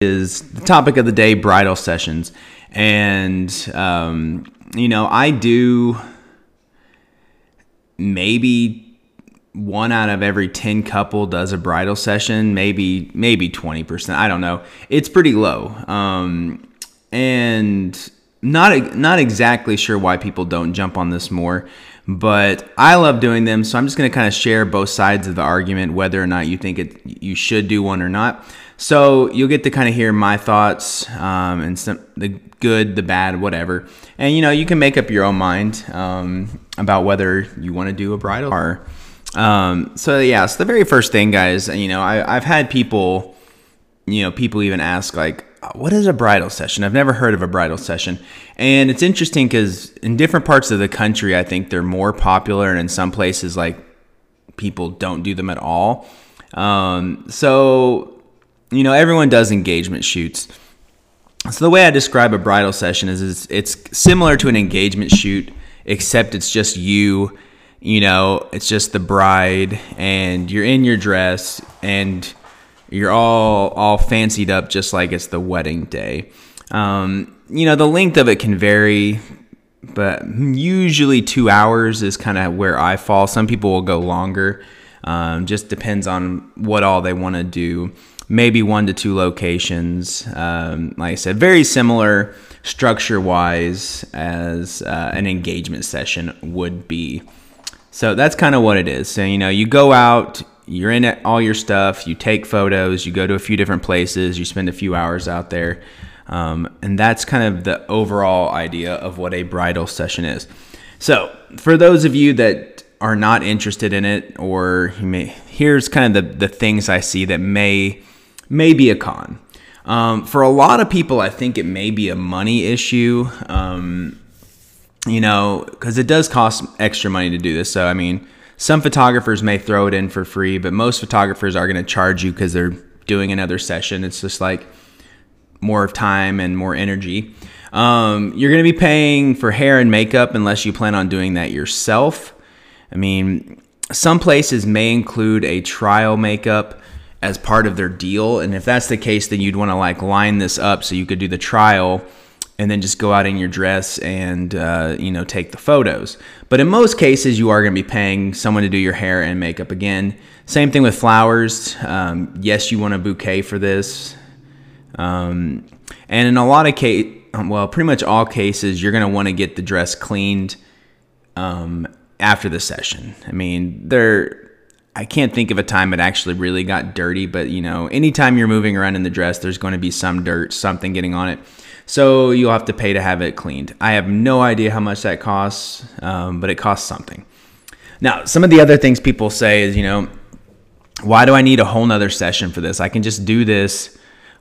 is the topic of the day bridal sessions. And, um, you know, I do maybe one out of every 10 couple does a bridal session, maybe, maybe 20%. I don't know. It's pretty low. Um, and not, not exactly sure why people don't jump on this more but I love doing them. So I'm just going to kind of share both sides of the argument, whether or not you think it you should do one or not. So you'll get to kind of hear my thoughts um, and some the good, the bad, whatever. And you know you can make up your own mind um, about whether you want to do a bridal or. Um, so yeah, so the very first thing, guys, you know I, I've had people, you know, people even ask like, what is a bridal session? I've never heard of a bridal session. And it's interesting because in different parts of the country, I think they're more popular, and in some places, like people don't do them at all. Um, so, you know, everyone does engagement shoots. So the way I describe a bridal session is, is it's similar to an engagement shoot, except it's just you. You know, it's just the bride, and you're in your dress, and you're all all fancied up just like it's the wedding day. Um, you know, the length of it can vary, but usually two hours is kind of where I fall. Some people will go longer. Um, just depends on what all they want to do. Maybe one to two locations. Um, like I said, very similar structure wise as uh, an engagement session would be. So that's kind of what it is. So, you know, you go out, you're in all your stuff, you take photos, you go to a few different places, you spend a few hours out there. Um, and that's kind of the overall idea of what a bridal session is. So, for those of you that are not interested in it, or may, here's kind of the, the things I see that may may be a con. Um, for a lot of people, I think it may be a money issue. Um, you know, because it does cost extra money to do this. So, I mean, some photographers may throw it in for free, but most photographers are going to charge you because they're doing another session. It's just like more of time and more energy. Um, you're going to be paying for hair and makeup unless you plan on doing that yourself. I mean, some places may include a trial makeup as part of their deal. And if that's the case, then you'd want to like line this up so you could do the trial and then just go out in your dress and uh, you know take the photos. But in most cases, you are going to be paying someone to do your hair and makeup again. Same thing with flowers. Um, yes, you want a bouquet for this, um, and in a lot of case, well, pretty much all cases, you're going to want to get the dress cleaned um, after the session. I mean, there. I can't think of a time it actually really got dirty, but you know, anytime you're moving around in the dress, there's going to be some dirt, something getting on it. So you'll have to pay to have it cleaned. I have no idea how much that costs, um, but it costs something. Now, some of the other things people say is, you know, why do I need a whole nother session for this? I can just do this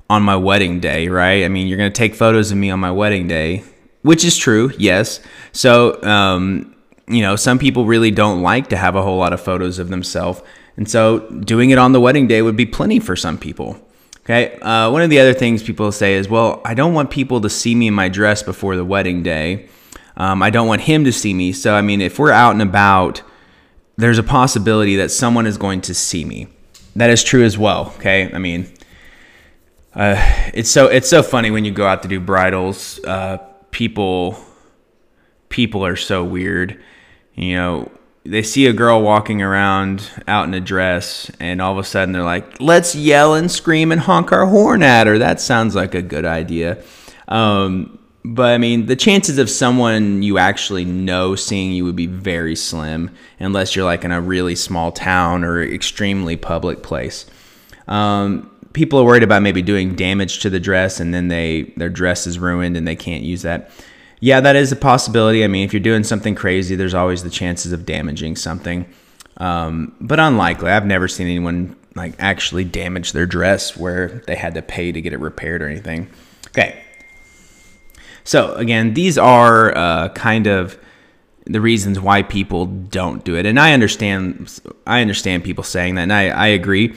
on my wedding day, right? I mean, you're going to take photos of me on my wedding day, which is true, yes. So, um, you know, some people really don't like to have a whole lot of photos of themselves. And so doing it on the wedding day would be plenty for some people. Okay. Uh, one of the other things people say is, well, I don't want people to see me in my dress before the wedding day. Um, I don't want him to see me. So, I mean, if we're out and about, there's a possibility that someone is going to see me. That is true as well. Okay. I mean, uh, it's so it's so funny when you go out to do bridals. Uh, people people are so weird. You know, they see a girl walking around out in a dress and all of a sudden they're like let's yell and scream and honk our horn at her. That sounds like a good idea. Um, but i mean the chances of someone you actually know seeing you would be very slim unless you're like in a really small town or extremely public place. Um, people are worried about maybe doing damage to the dress and then they their dress is ruined and they can't use that yeah, that is a possibility. I mean, if you're doing something crazy, there's always the chances of damaging something. Um, but unlikely. I've never seen anyone like actually damage their dress where they had to pay to get it repaired or anything. Okay. So again, these are uh, kind of the reasons why people don't do it, and I understand. I understand people saying that, and I, I agree.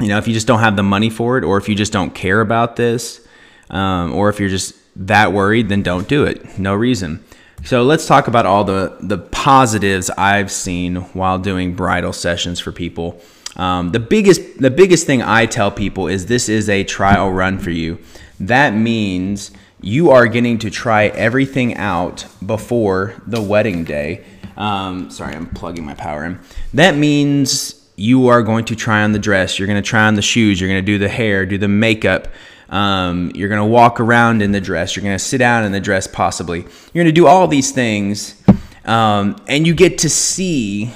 You know, if you just don't have the money for it, or if you just don't care about this, um, or if you're just that worried, then don't do it. No reason. So let's talk about all the, the positives I've seen while doing bridal sessions for people. Um, the biggest the biggest thing I tell people is this is a trial run for you. That means you are getting to try everything out before the wedding day. Um, sorry, I'm plugging my power in. That means you are going to try on the dress. You're going to try on the shoes. You're going to do the hair, do the makeup. Um, you're going to walk around in the dress. You're going to sit down in the dress, possibly. You're going to do all these things. Um, and you get to see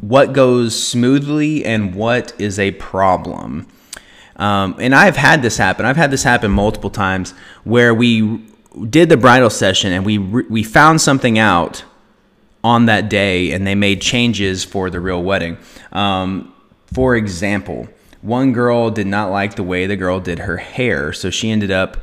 what goes smoothly and what is a problem. Um, and I've had this happen. I've had this happen multiple times where we did the bridal session and we we found something out on that day and they made changes for the real wedding. Um, for example, one girl did not like the way the girl did her hair, so she ended up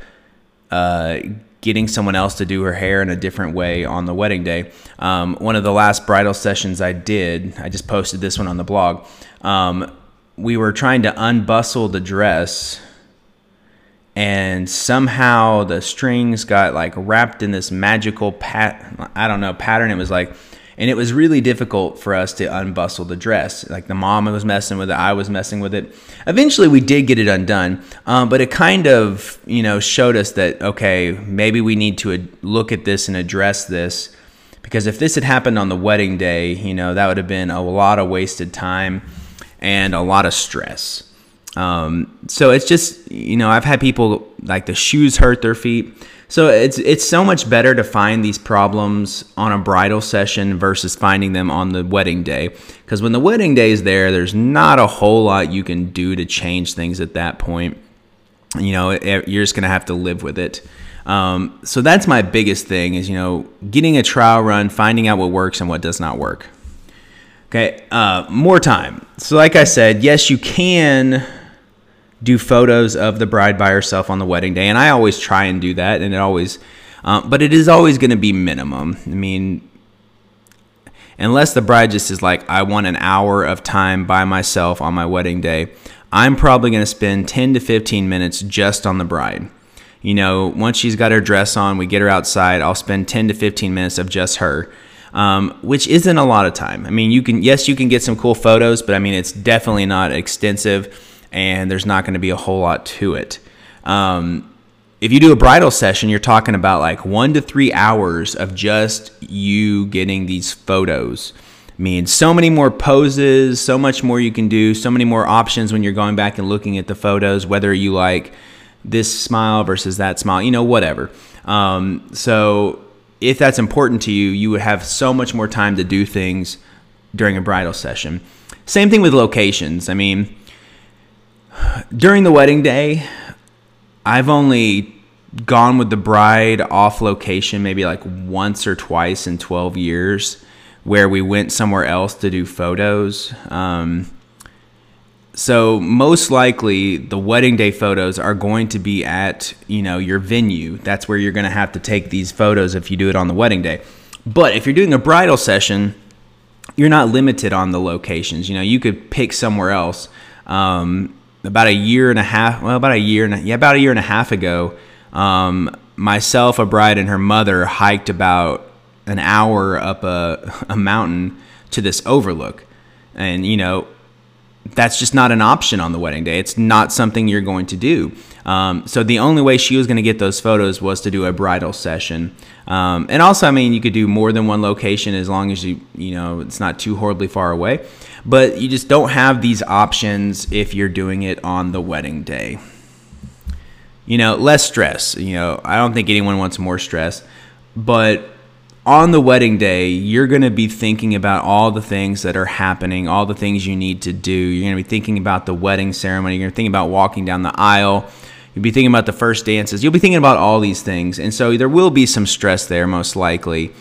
uh, getting someone else to do her hair in a different way on the wedding day. Um, one of the last bridal sessions I did, I just posted this one on the blog. Um, we were trying to unbustle the dress and somehow the strings got like wrapped in this magical pat I don't know pattern it was like and it was really difficult for us to unbustle the dress. Like the mom was messing with it I was messing with it. Eventually we did get it undone um, but it kind of you know showed us that okay maybe we need to look at this and address this. Because if this had happened on the wedding day you know that would have been a lot of wasted time and a lot of stress. Um, so it's just you know I've had people like the shoes hurt their feet. So it's it's so much better to find these problems on a bridal session versus finding them on the wedding day. Because when the wedding day is there, there's not a whole lot you can do to change things at that point. You know, you're just gonna have to live with it. Um, so that's my biggest thing is you know getting a trial run, finding out what works and what does not work. Okay, uh, more time. So, like I said, yes, you can do photos of the bride by herself on the wedding day, and I always try and do that, and it always, um, but it is always going to be minimum. I mean, unless the bride just is like, I want an hour of time by myself on my wedding day, I'm probably going to spend 10 to 15 minutes just on the bride. You know, once she's got her dress on, we get her outside, I'll spend 10 to 15 minutes of just her um, which isn't a lot of time. I mean, you can yes, you can get some cool photos, but I mean, it's definitely not extensive, and there's not going to be a whole lot to it. Um, if you do a bridal session, you're talking about like one to three hours of just you getting these photos. I mean, so many more poses, so much more you can do, so many more options when you're going back and looking at the photos, whether you like this smile versus that smile, you know, whatever. Um, so if that's important to you, you would have so much more time to do things during a bridal session. Same thing with locations. I mean, during the wedding day, I've only gone with the bride off location maybe like once or twice in 12 years where we went somewhere else to do photos. Um, so most likely the wedding day photos are going to be at, you know, your venue. That's where you're going to have to take these photos if you do it on the wedding day. But if you're doing a bridal session, you're not limited on the locations. You know, you could pick somewhere else. Um, about a year and a half, well, about a year and a, yeah, about a year and a half ago, um, myself, a bride, and her mother hiked about an hour up a, a mountain to this overlook. And, you know, that's just not an option on the wedding day. It's not something you're going to do. Um, so the only way she was going to get those photos was to do a bridal session. Um, and also, I mean, you could do more than one location as long as you, you know, it's not too horribly far away. But you just don't have these options if you're doing it on the wedding day. You know, less stress. You know, I don't think anyone wants more stress, but on the wedding day, you're going to be thinking about all the things that are happening, all the things you need to do. You're going to be thinking about the wedding ceremony. You're going to think about walking down the aisle. You'll be thinking about the first dances. You'll be thinking about all these things. And so there will be some stress there, most likely.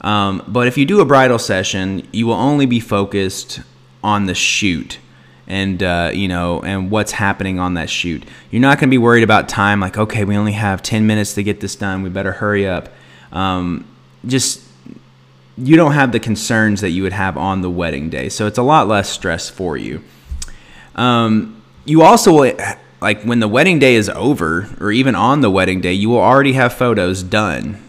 Um, but if you do a bridal session, you will only be focused on the shoot and uh, you know and what's happening on that shoot you're not going to be worried about time like okay we only have 10 minutes to get this done we better hurry up um, just you don't have the concerns that you would have on the wedding day. So it's a lot less stress for you. Um, you also like when the wedding day is over, or even on the wedding day, you will already have photos done.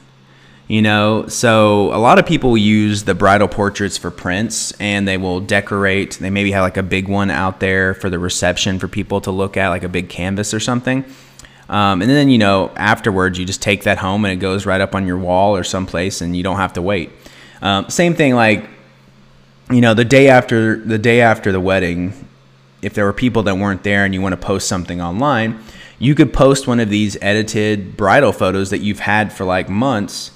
You know, so a lot of people use the bridal portraits for prints and they will decorate. They maybe have like a big one out there for the reception for people to look at, like a big canvas or something. Um, and then, you know, afterwards, you just take that home and it goes right up on your wall or someplace and you don't have to wait. Um, same thing, like, you know, the day after the day after the wedding, if there were people that weren't there and you want to post something online, you could post one of these edited bridal photos that you've had for like months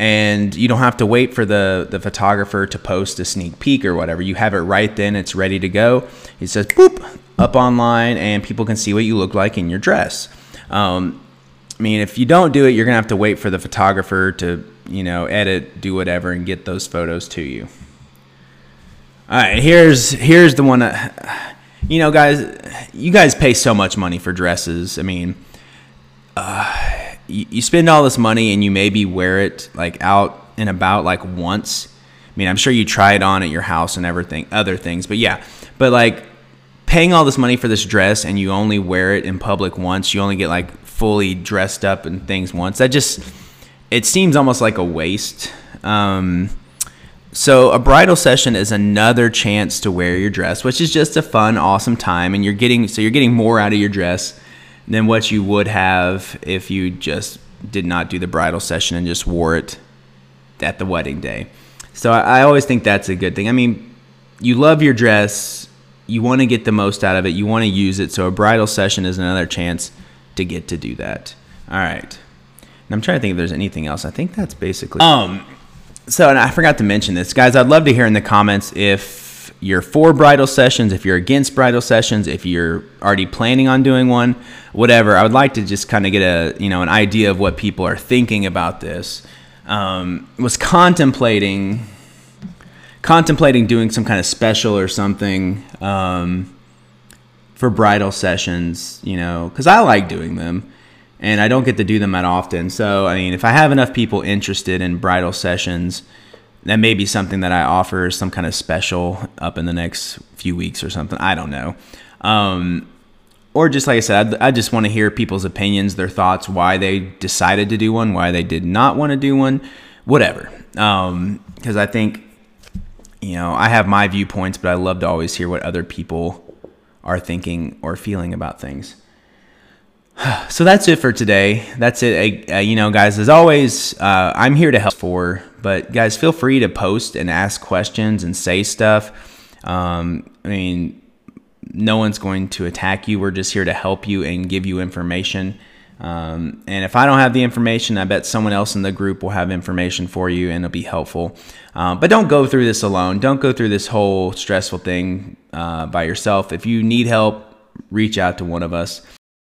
and you don't have to wait for the the photographer to post a sneak peek or whatever. You have it right then; it's ready to go. It says boop up online, and people can see what you look like in your dress. Um, I mean, if you don't do it, you're gonna have to wait for the photographer to you know edit, do whatever, and get those photos to you. All right, here's here's the one. That, you know, guys, you guys pay so much money for dresses. I mean. Uh, you, you spend all this money and you maybe wear it like out and about like once. I mean, I'm sure you try it on at your house and everything, other things, but yeah. But like paying all this money for this dress and you only wear it in public once, you only get like fully dressed up and things once. That just it seems almost like a waste. Um, so a bridal session is another chance to wear your dress, which is just a fun, awesome time, and you're getting so you're getting more out of your dress than what you would have if you just did not do the bridal session and just wore it at the wedding day. So I, I always think that's a good thing. I mean, you love your dress, you want to get the most out of it, you want to use it. So a bridal session is another chance to get to do that. All right. And I'm trying to think if there's anything else. I think that's basically. Um. So, and I forgot to mention this, guys. I'd love to hear in the comments if you're for bridal sessions, if you're against bridal sessions, if you're already planning on doing one, whatever. I would like to just kind of get a you know an idea of what people are thinking about this. Um, was contemplating contemplating doing some kind of special or something um, for bridal sessions, you know, because I like doing them and I don't get to do them that often. So, I mean, if I have enough people interested in bridal sessions, that may be something that I offer some kind of special up in the next few weeks or something. I don't know. Um, or just like I said, I just want to hear people's opinions, their thoughts, why they decided to do one, why they did not want to do one, whatever. Because um, I think, you know, I have my viewpoints, but I love to always hear what other people are thinking or feeling about things. So that's it for today. That's it. Uh, you know, guys, as always, uh, I'm here to help for but guys, feel free to post and ask questions and say stuff. Um, I mean, no one's going to attack you. We're just here to help you and give you information. Um, and if I don't have the information, I bet someone else in the group will have information for you and it'll be helpful. Um, but don't go through this alone. Don't go through this whole stressful thing uh, by yourself. If you need help, reach out to one of us.